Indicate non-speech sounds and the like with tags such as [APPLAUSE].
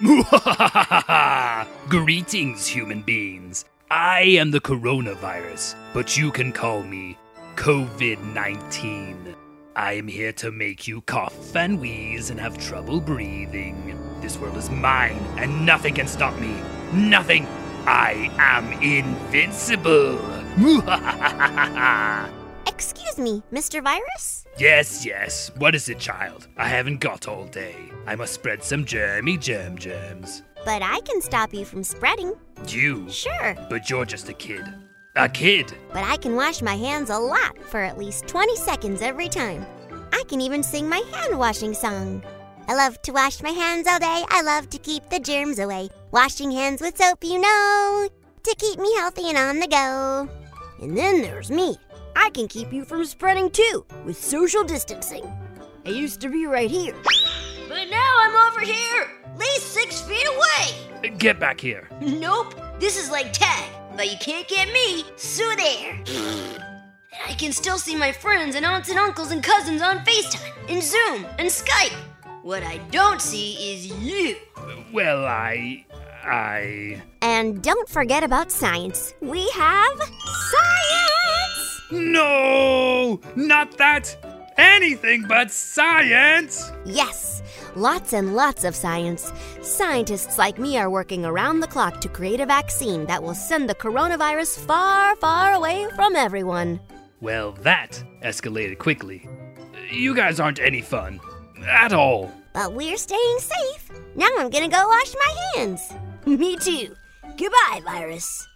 [LAUGHS] Greetings, human beings. I am the coronavirus, but you can call me COVID 19. I am here to make you cough and wheeze and have trouble breathing. This world is mine, and nothing can stop me. Nothing. I am invincible. [LAUGHS] Excuse me, Mr. Virus? yes, yes. What is it, child? I haven't got all day. I must spread some germy germ germs. But I can stop you from spreading. You? Sure. But you're just a kid. A kid? But I can wash my hands a lot for at least 20 seconds every time. I can even sing my hand washing song. I love to wash my hands all day. I love to keep the germs away. Washing hands with soap, you know, to keep me healthy and on the go. And then there's me. I can keep you from spreading too with social distancing. I used to be right here. But now I'm over here, at least six feet away. Get back here. Nope, this is like tag, but you can't get me, so there. And I can still see my friends and aunts and uncles and cousins on FaceTime and Zoom and Skype. What I don't see is you. Well, I. I. And don't forget about science. We have science! No! Not that! Anything but science! Yes, lots and lots of science. Scientists like me are working around the clock to create a vaccine that will send the coronavirus far, far away from everyone. Well, that escalated quickly. You guys aren't any fun. At all. But we're staying safe. Now I'm gonna go wash my hands. [LAUGHS] Me too. Goodbye, virus.